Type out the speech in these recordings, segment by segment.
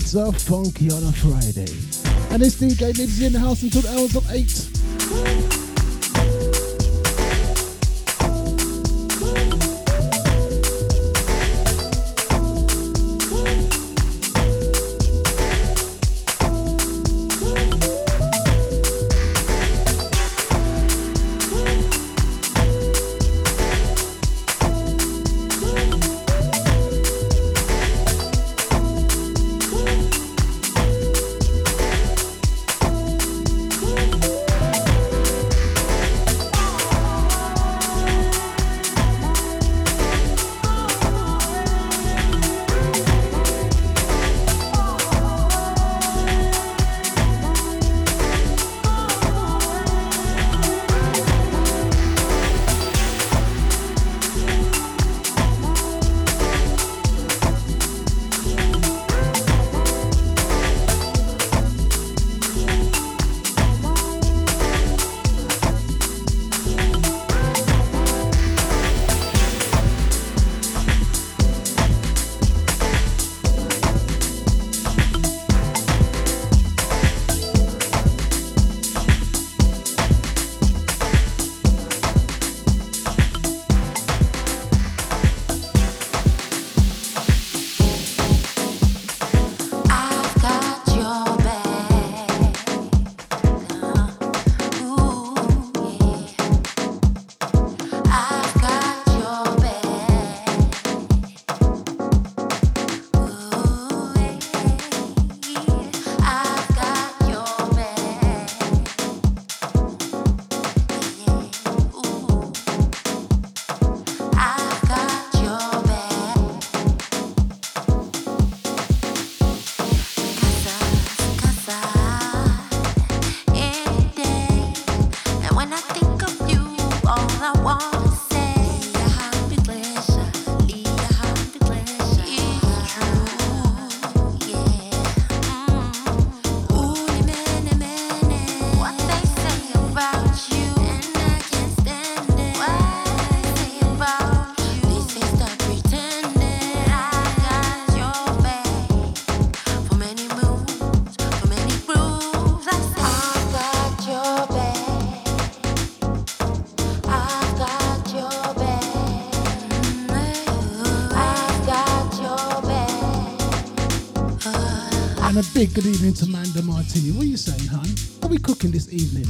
It's a funky on a Friday. And it's DJ Nibbsy in the house until the hours of 8. Big good evening to Manda Martini. What are you saying, hon? What are we cooking this evening?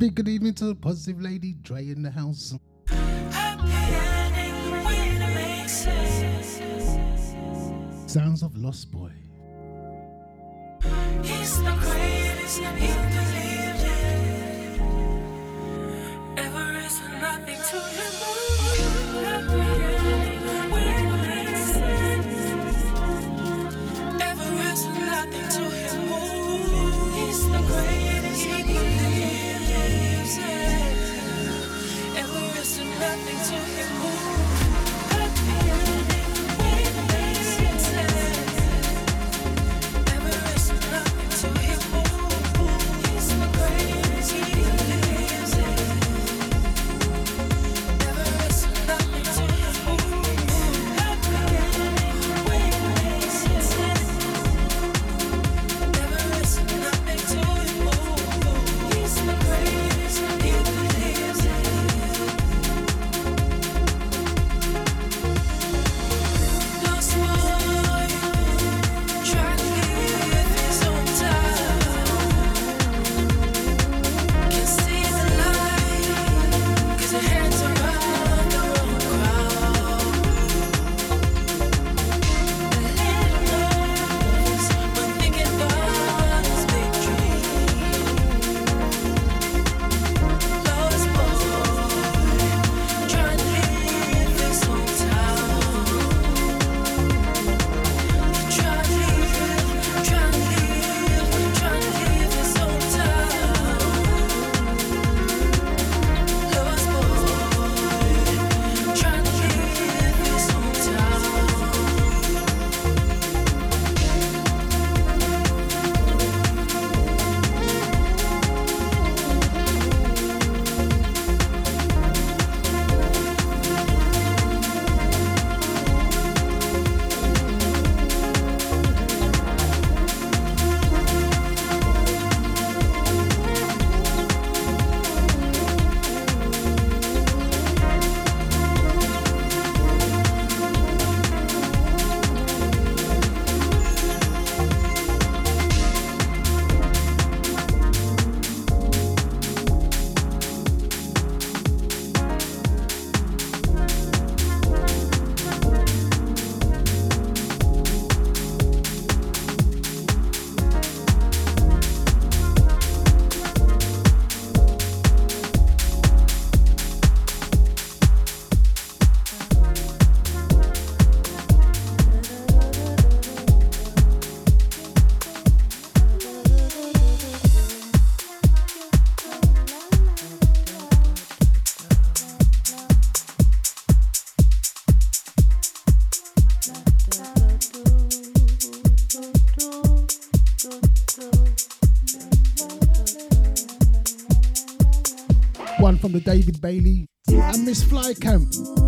Big good evening to the positive lady Dre in the house. Sounds of Lost Boy. David Bailey and Miss Flycamp.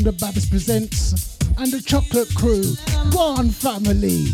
From the Babs Presents and the Choc-l@t Crew. One family.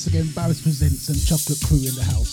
Once again, Babs Presents and Choc-l@t Crew in the house.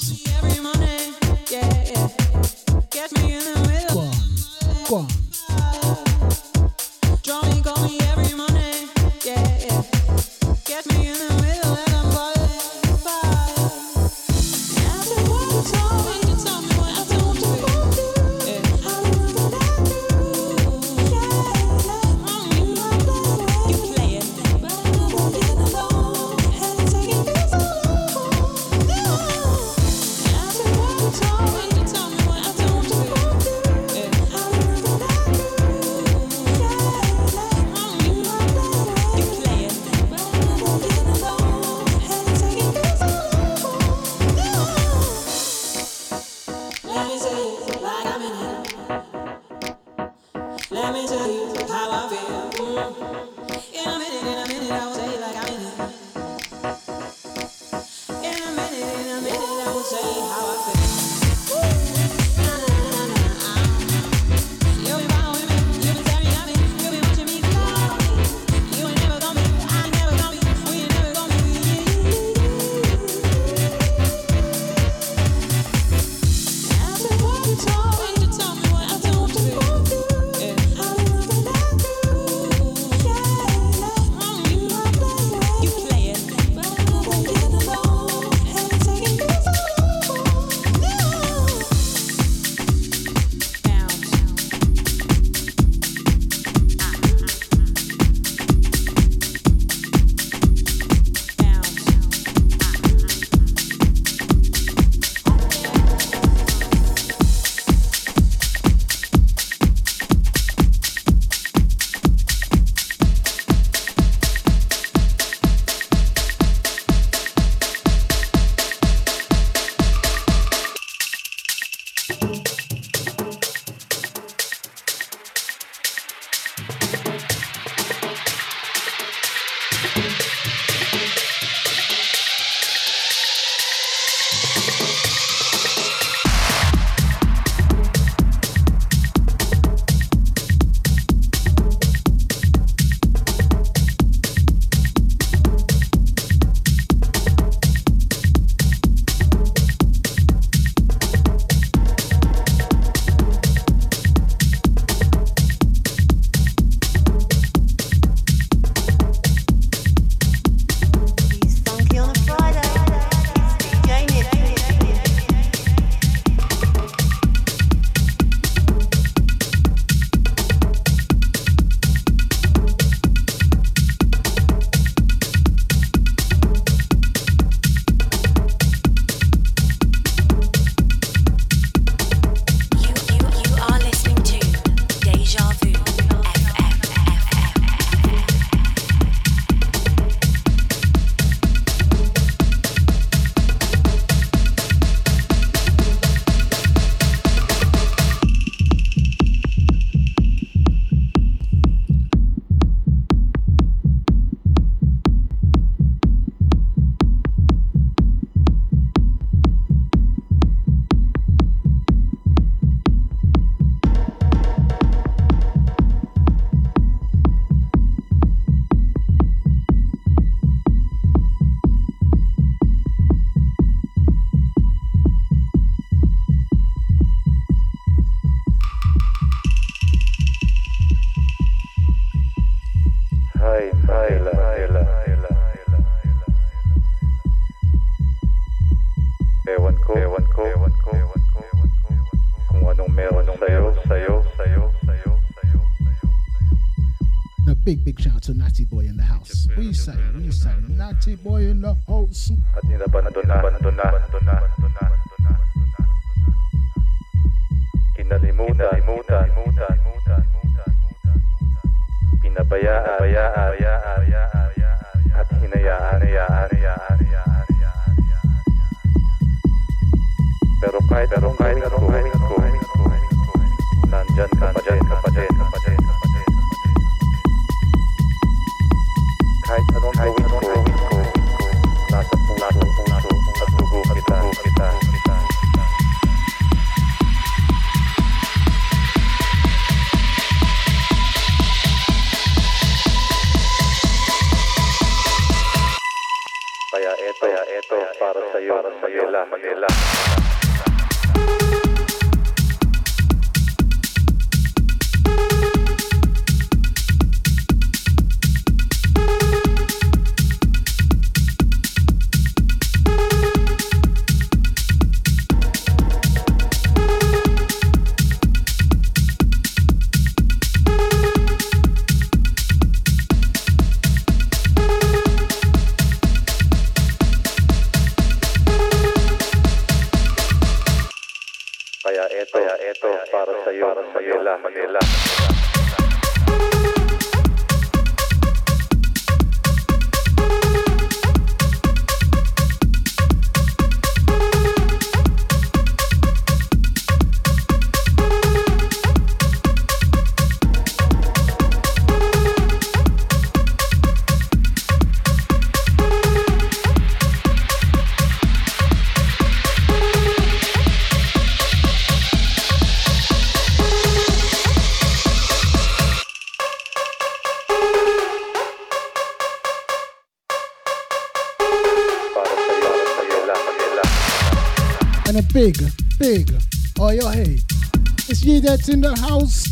That's in the house.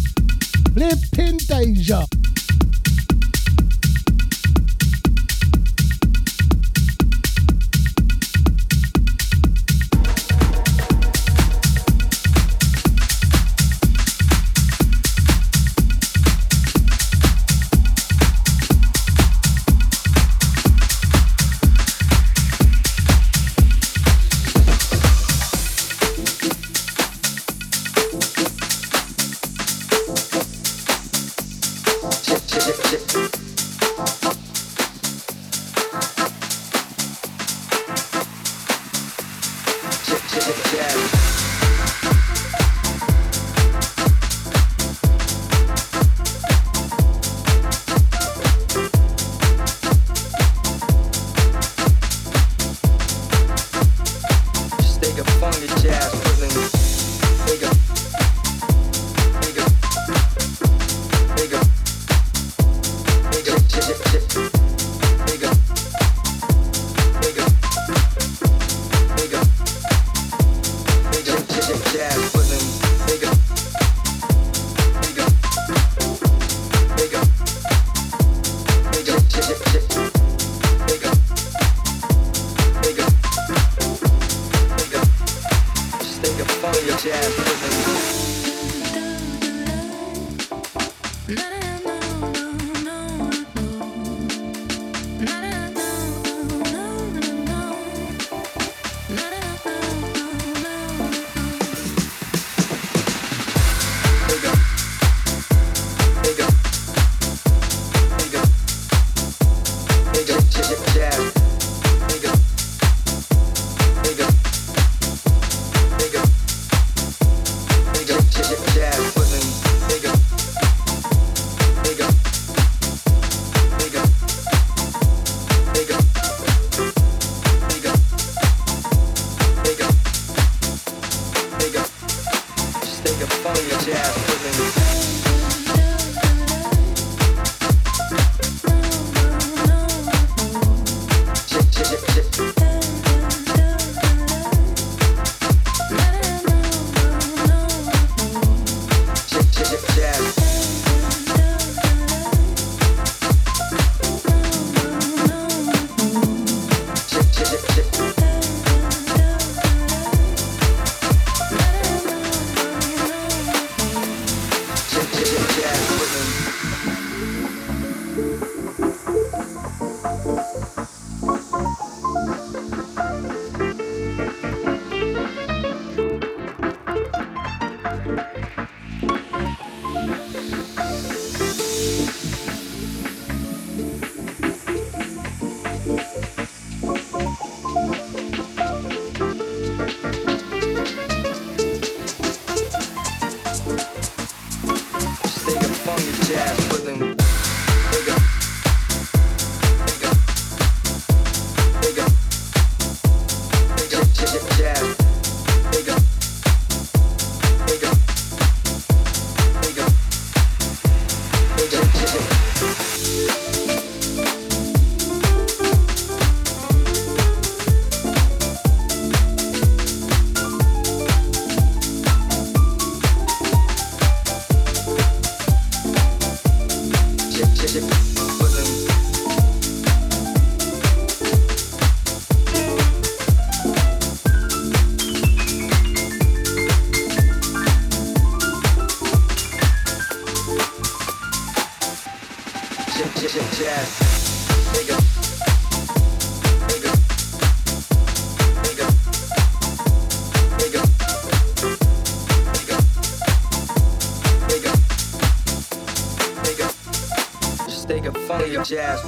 Flipping Deja.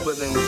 Jazz rhythm.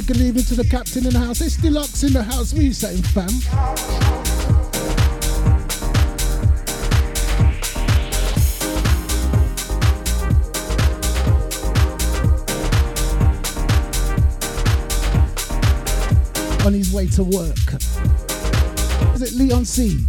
Big, good evening to the captain in the house. It's Deluxe in the house. You saying, fam? on his way to work. Is it Leon C?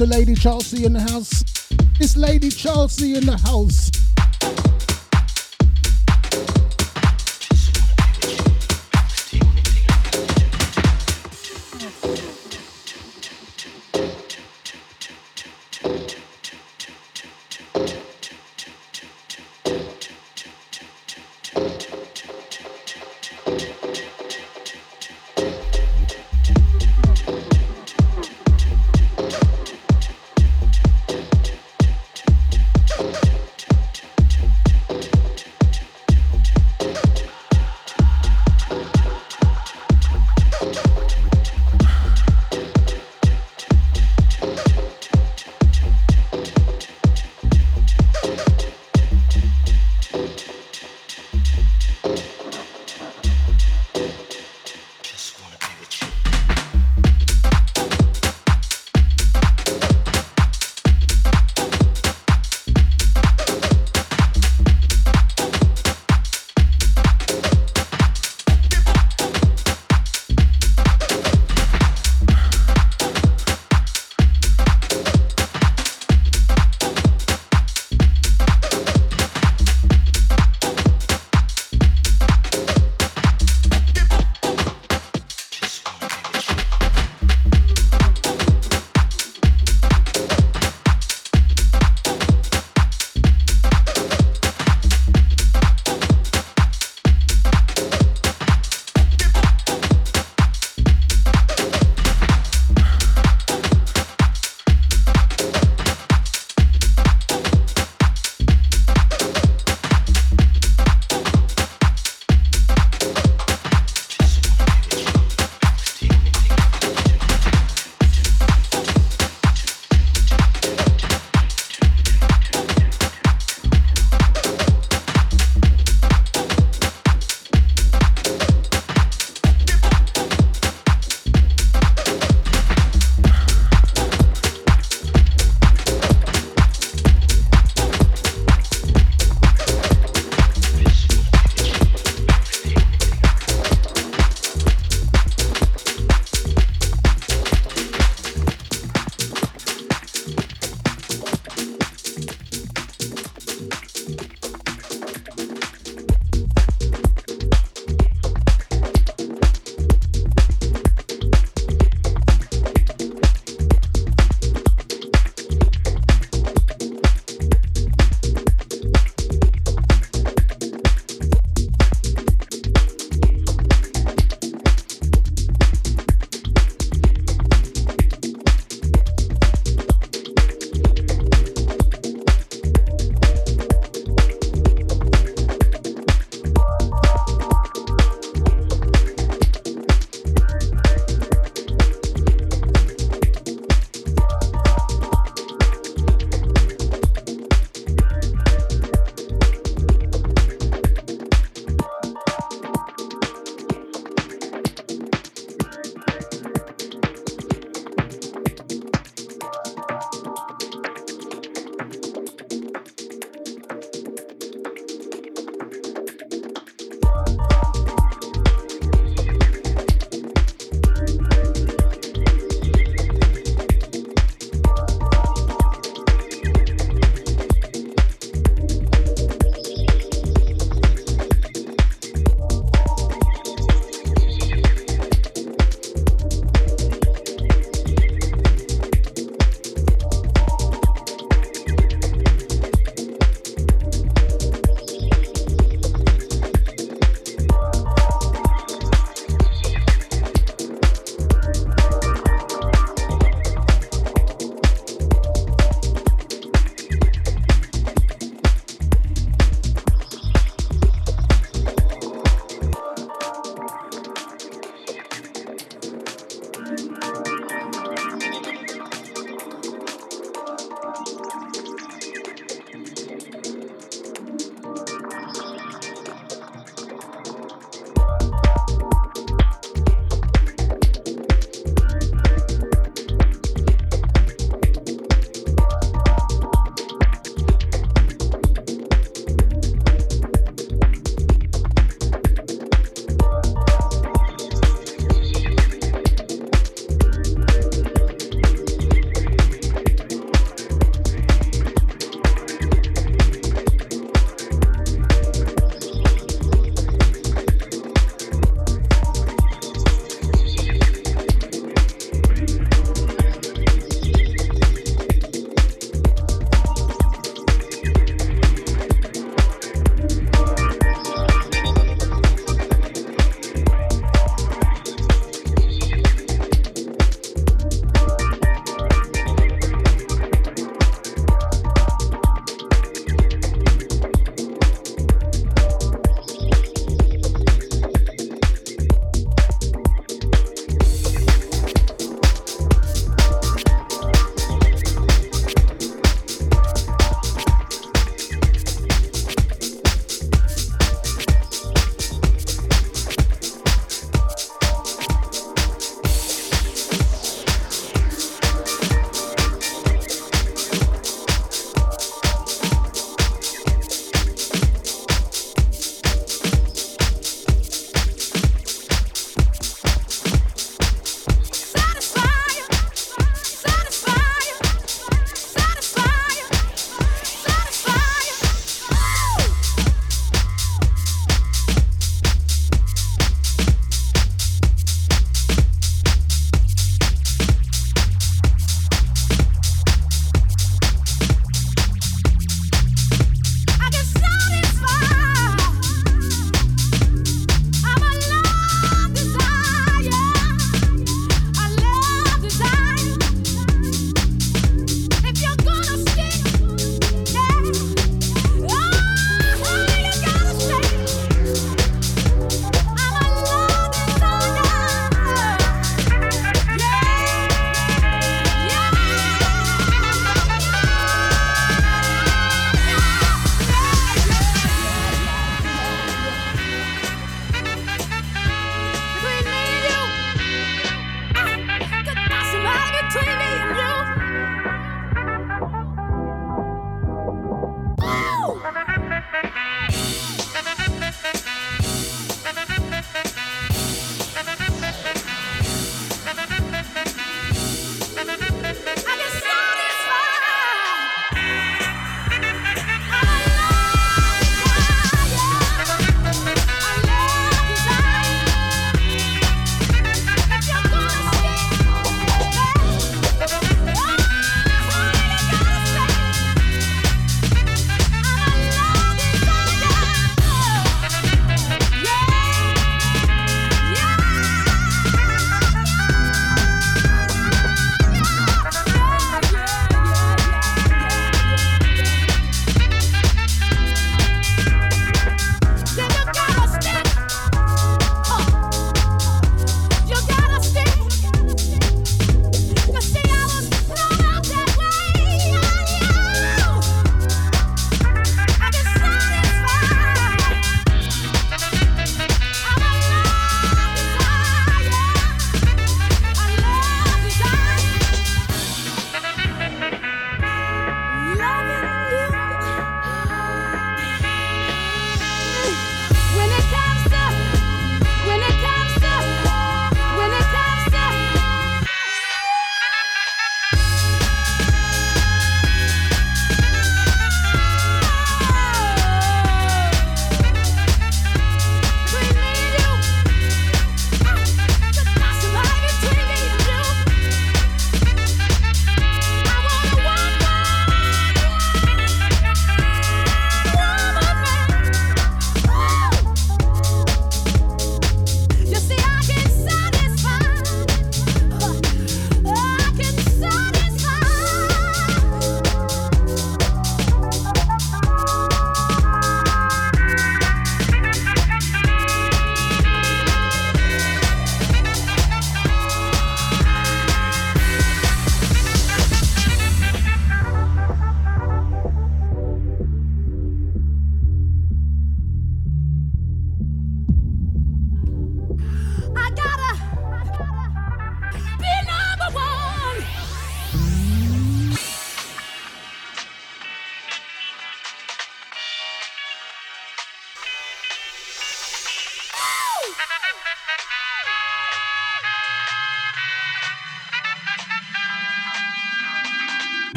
To Lady Chelsea in the house. It's Lady Chelsea in the house.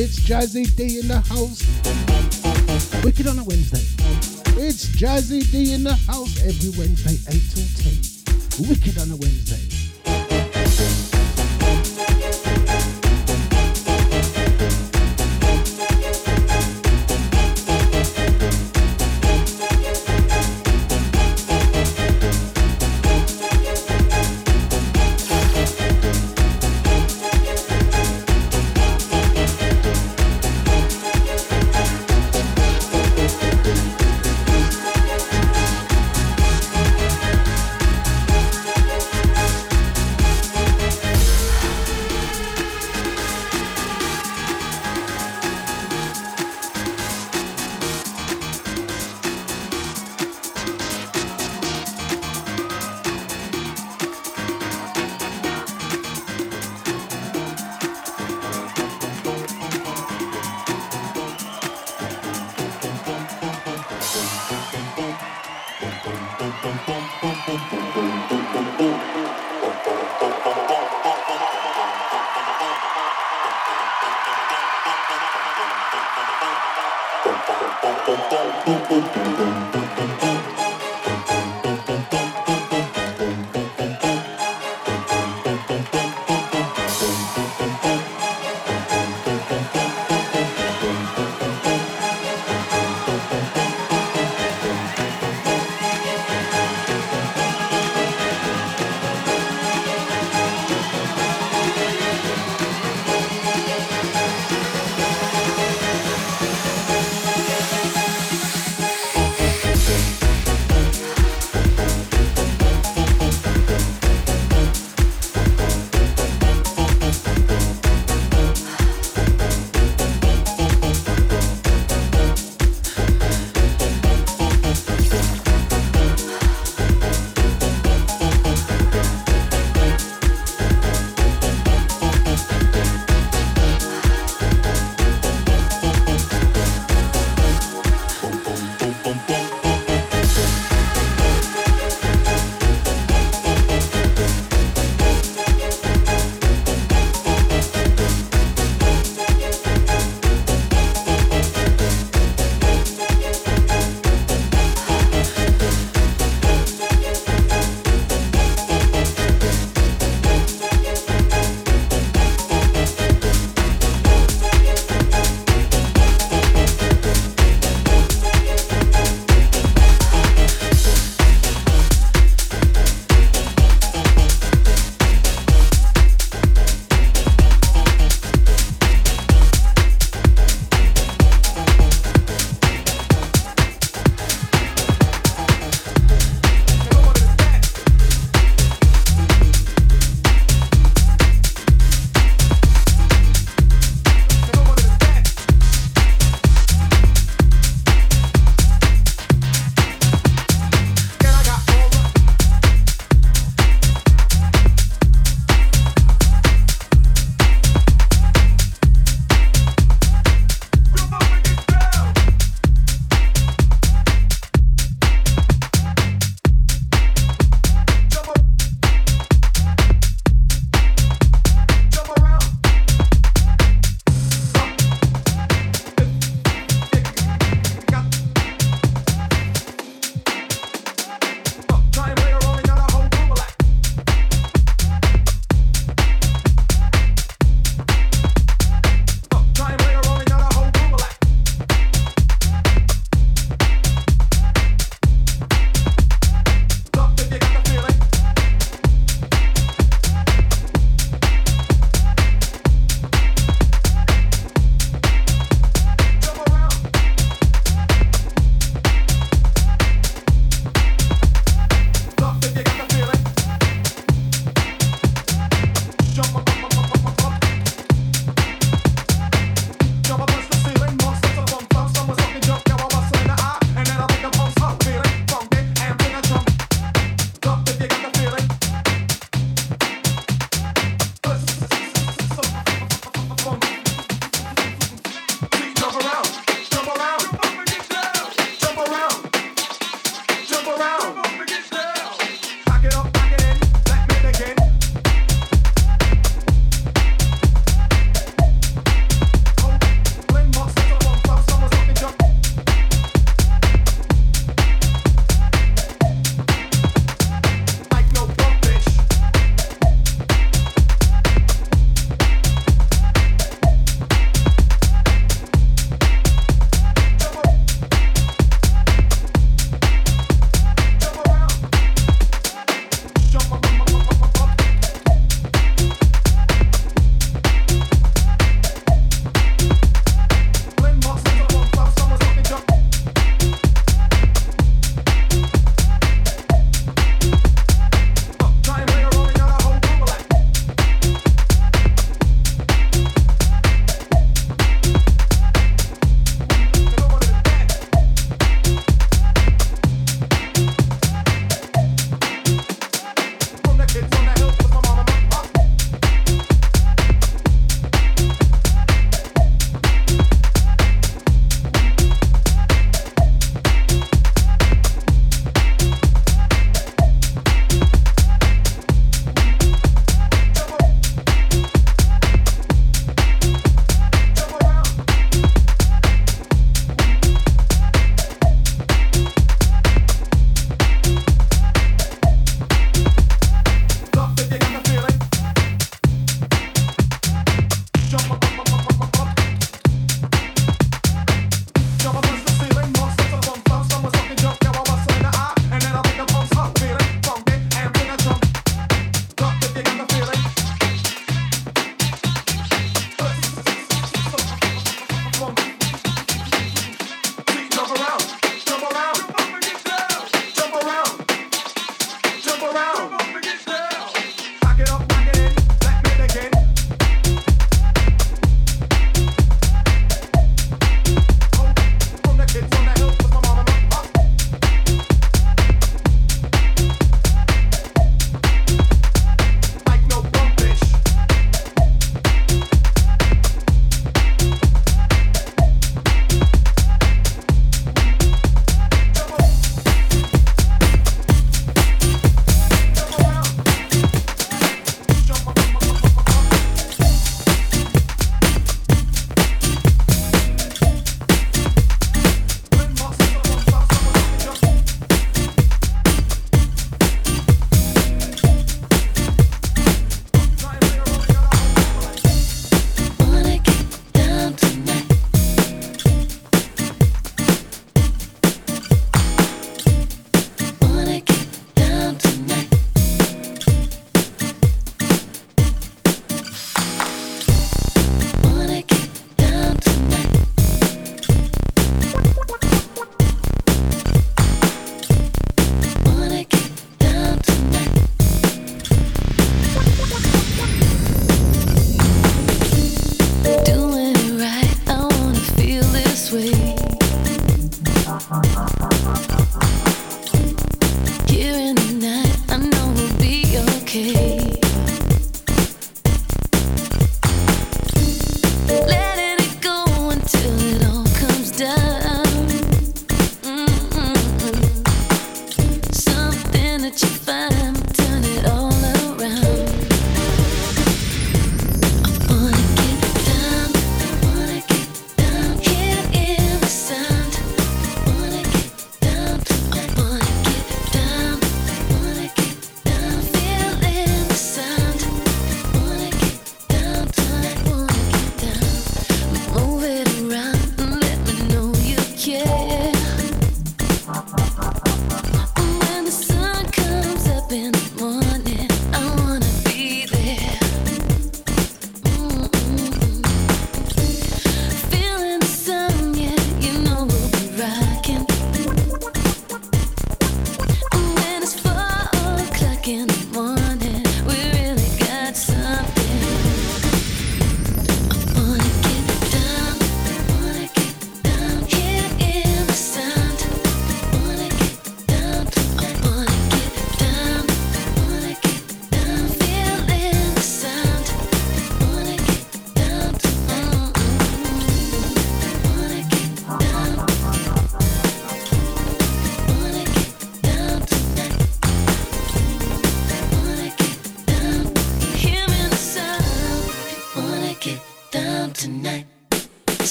It's Jazzy D in the house. Wicked on a Wednesday. It's Jazzy D in the house every Wednesday, 8 till 10. Wicked on a Wednesday.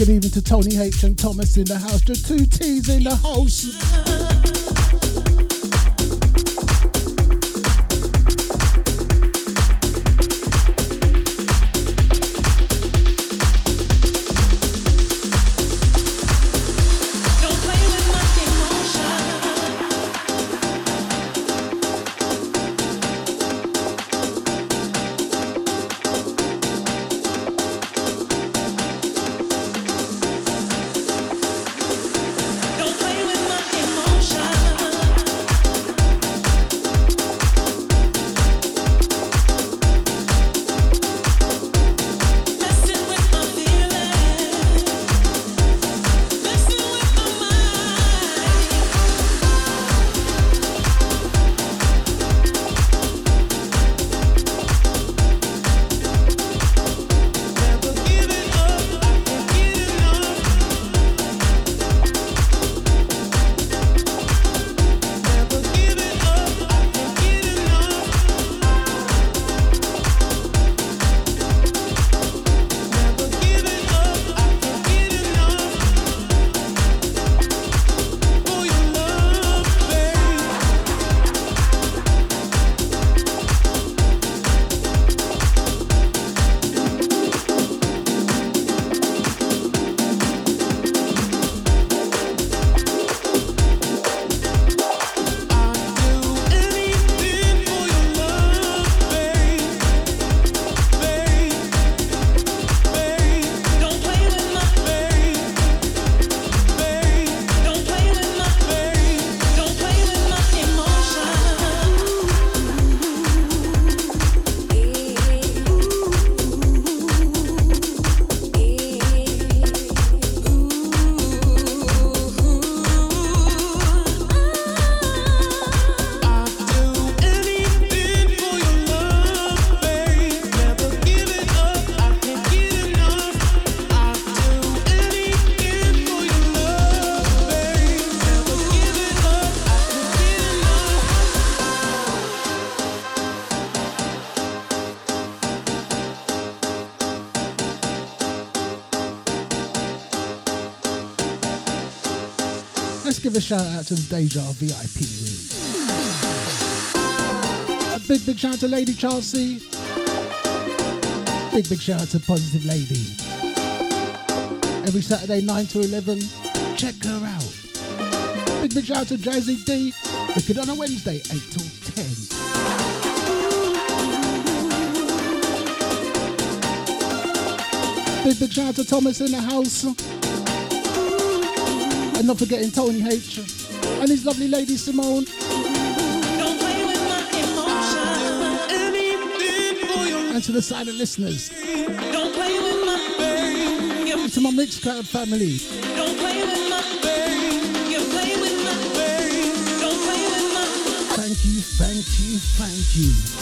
Good evening to Tony H and Thomas in the house. The two T's in the house. A shout out to the Deja VIP room. A big, big shout out to Lady Chelsea. Big, big shout out to Positive Lady. Every Saturday, 9 to 11. Check her out. Big, big shout out to Jazzy D. Wicked on a Wednesday, 8 till 10. Big, big shout out to Thomas in the house. And not forgetting Tony H. And his lovely lady Simone. And to the silent listeners. Don't play with my baby. To my Mixcloud family. Don't play with my baby. You play with my baby. Don't play with my Thank you, thank you, thank you.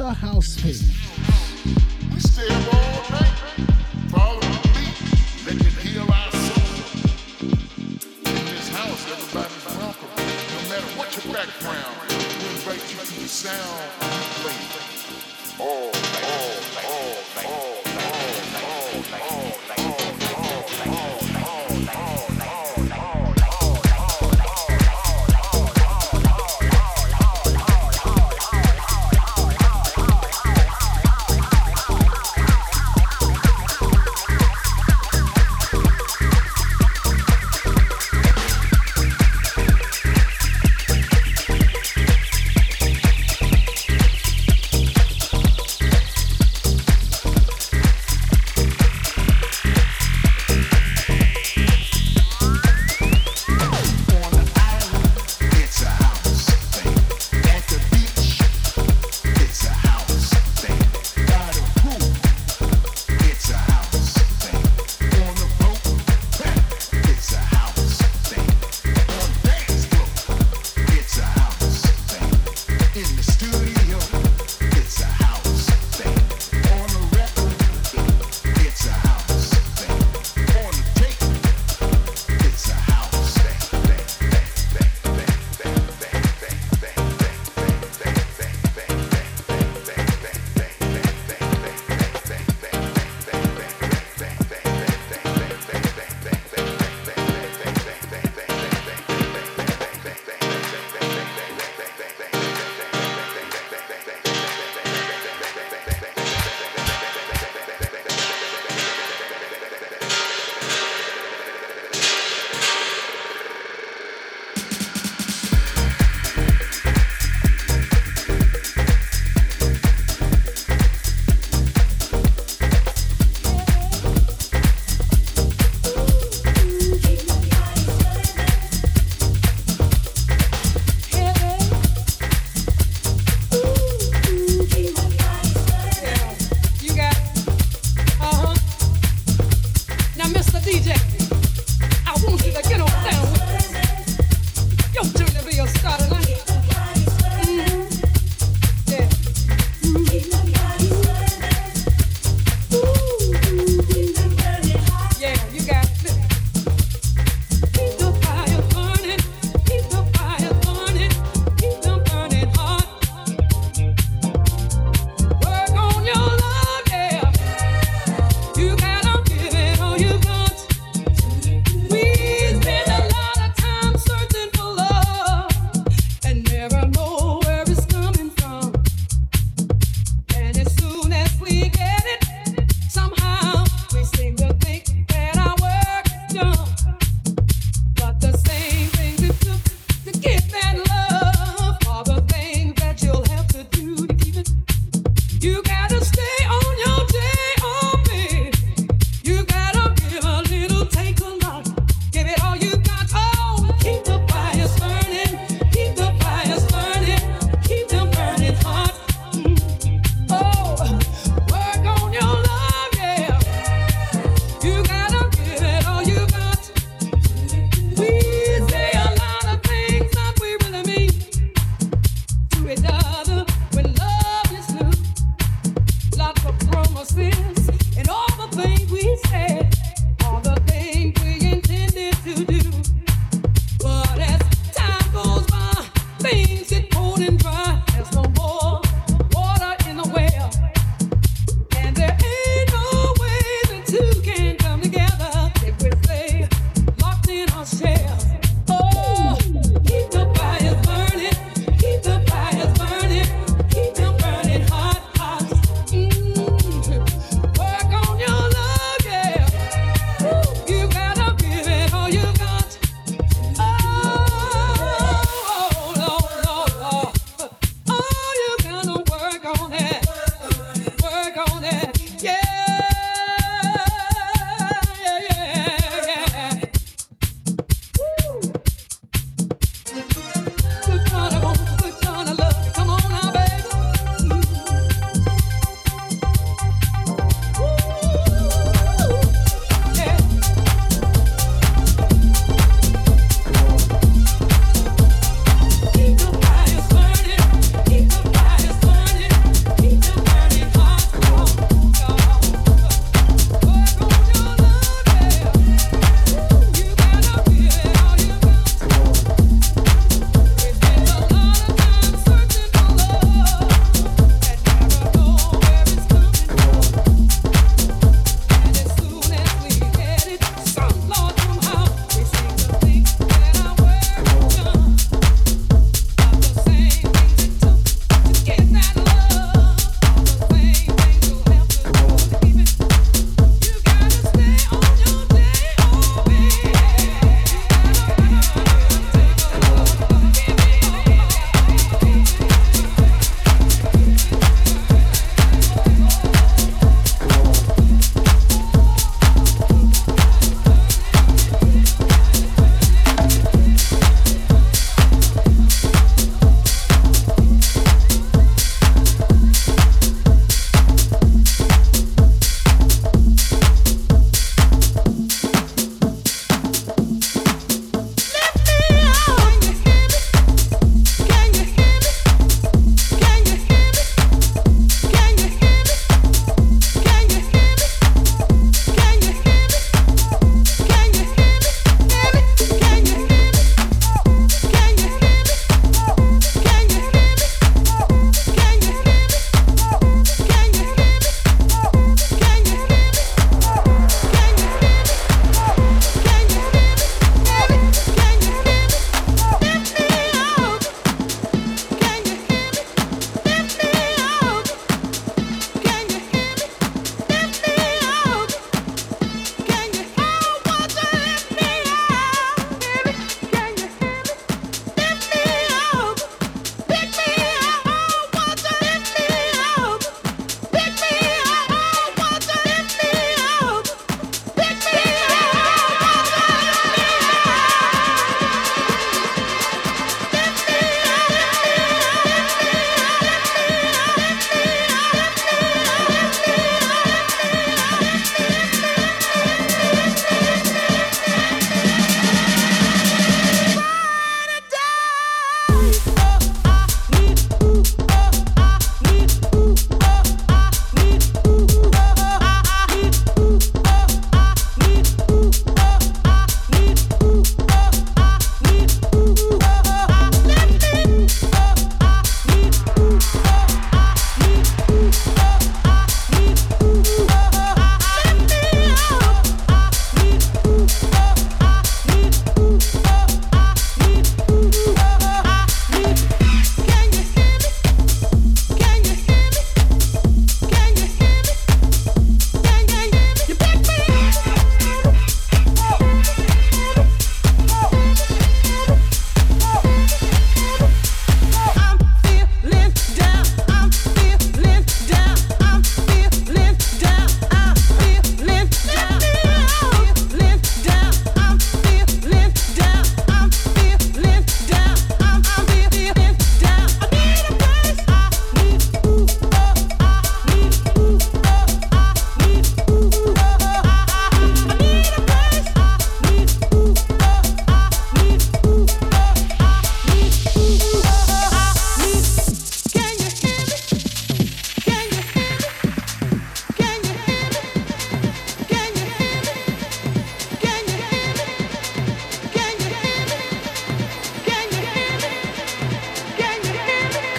A house thing.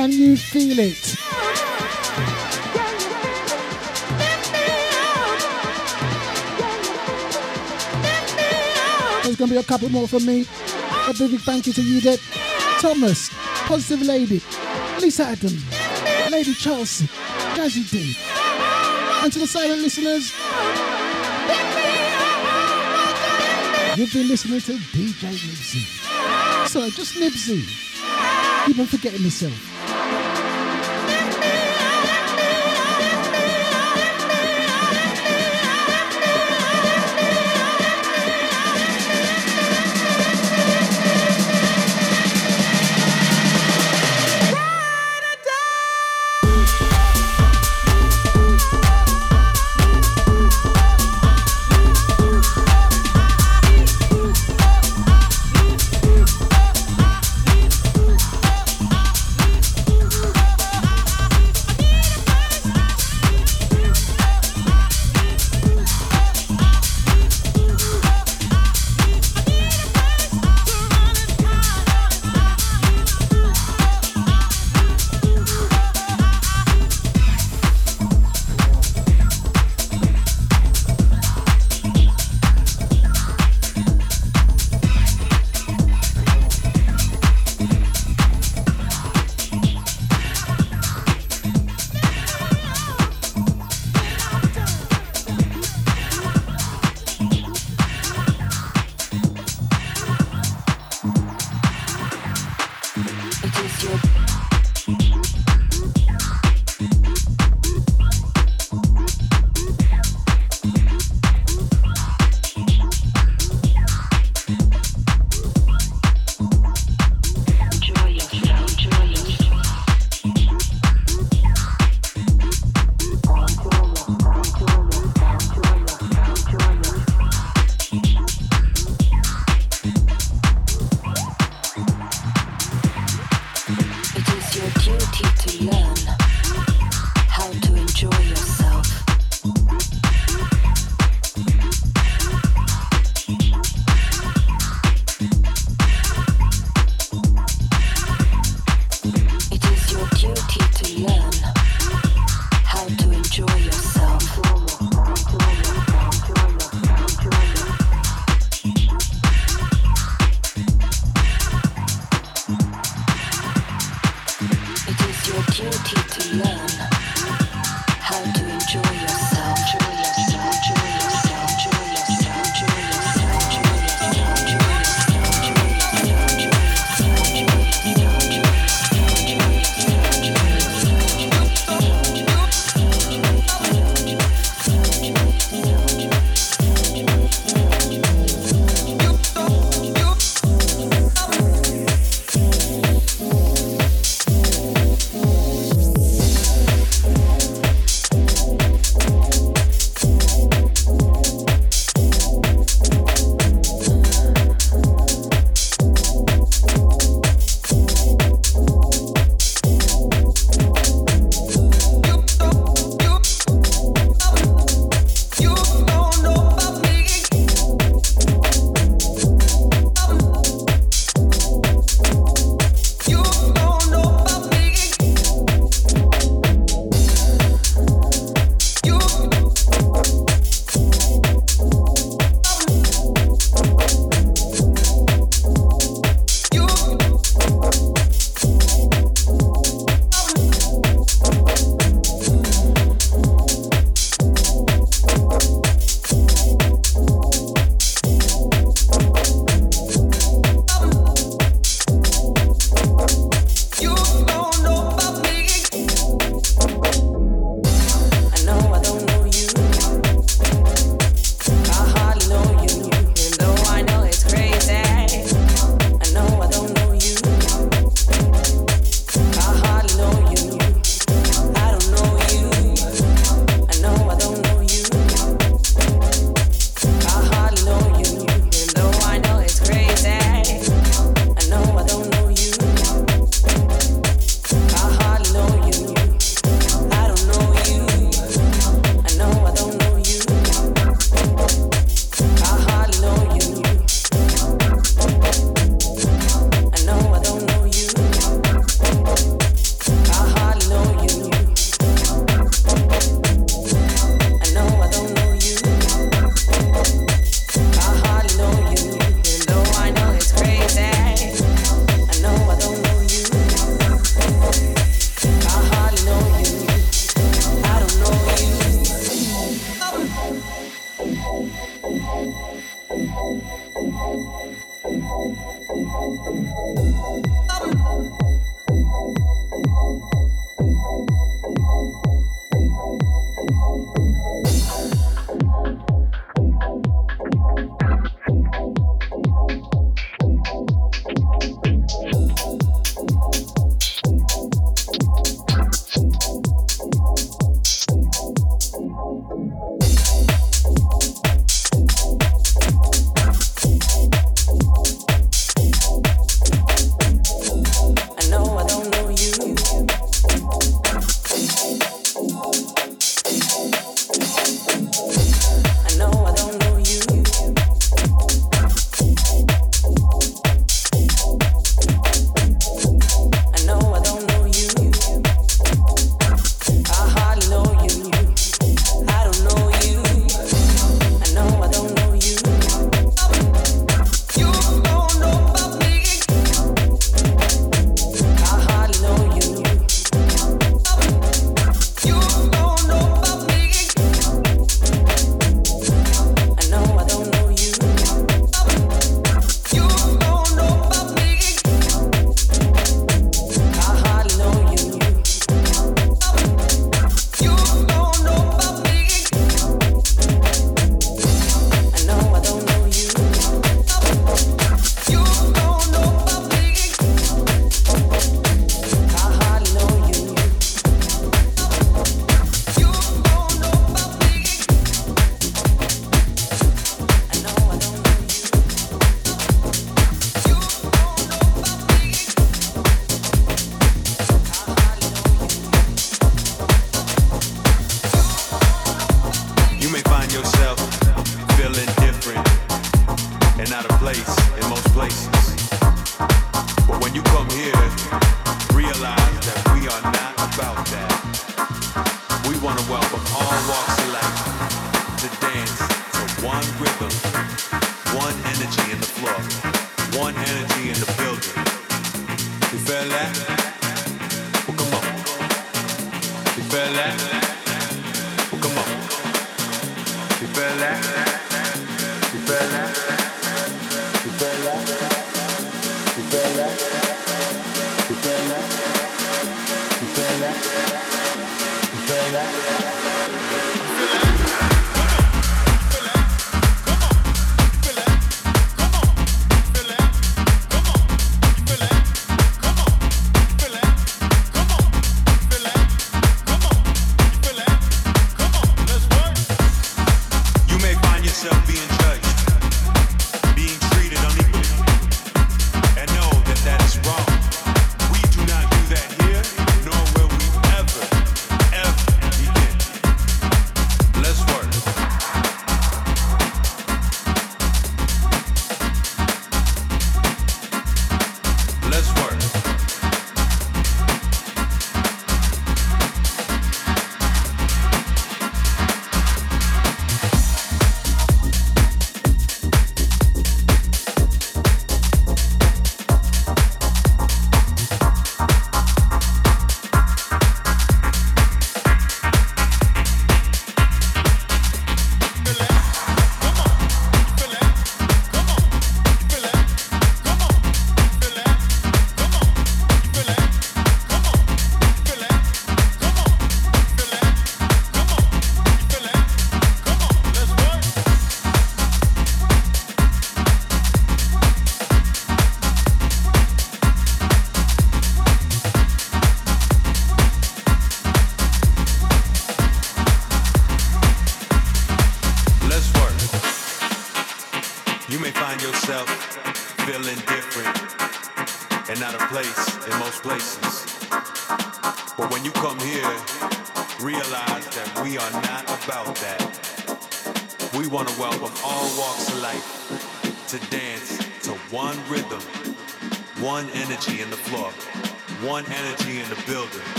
Can you feel it? There's gonna be a couple more from me. A big thank you to you, Deb. Thomas, Positive Lady, Lisa Adam, Lady Chelsea, Jazzy D. And to the silent listeners, you've been listening to DJ Nibbsy. Sorry, just Nibbsy. Keep on forgetting myself.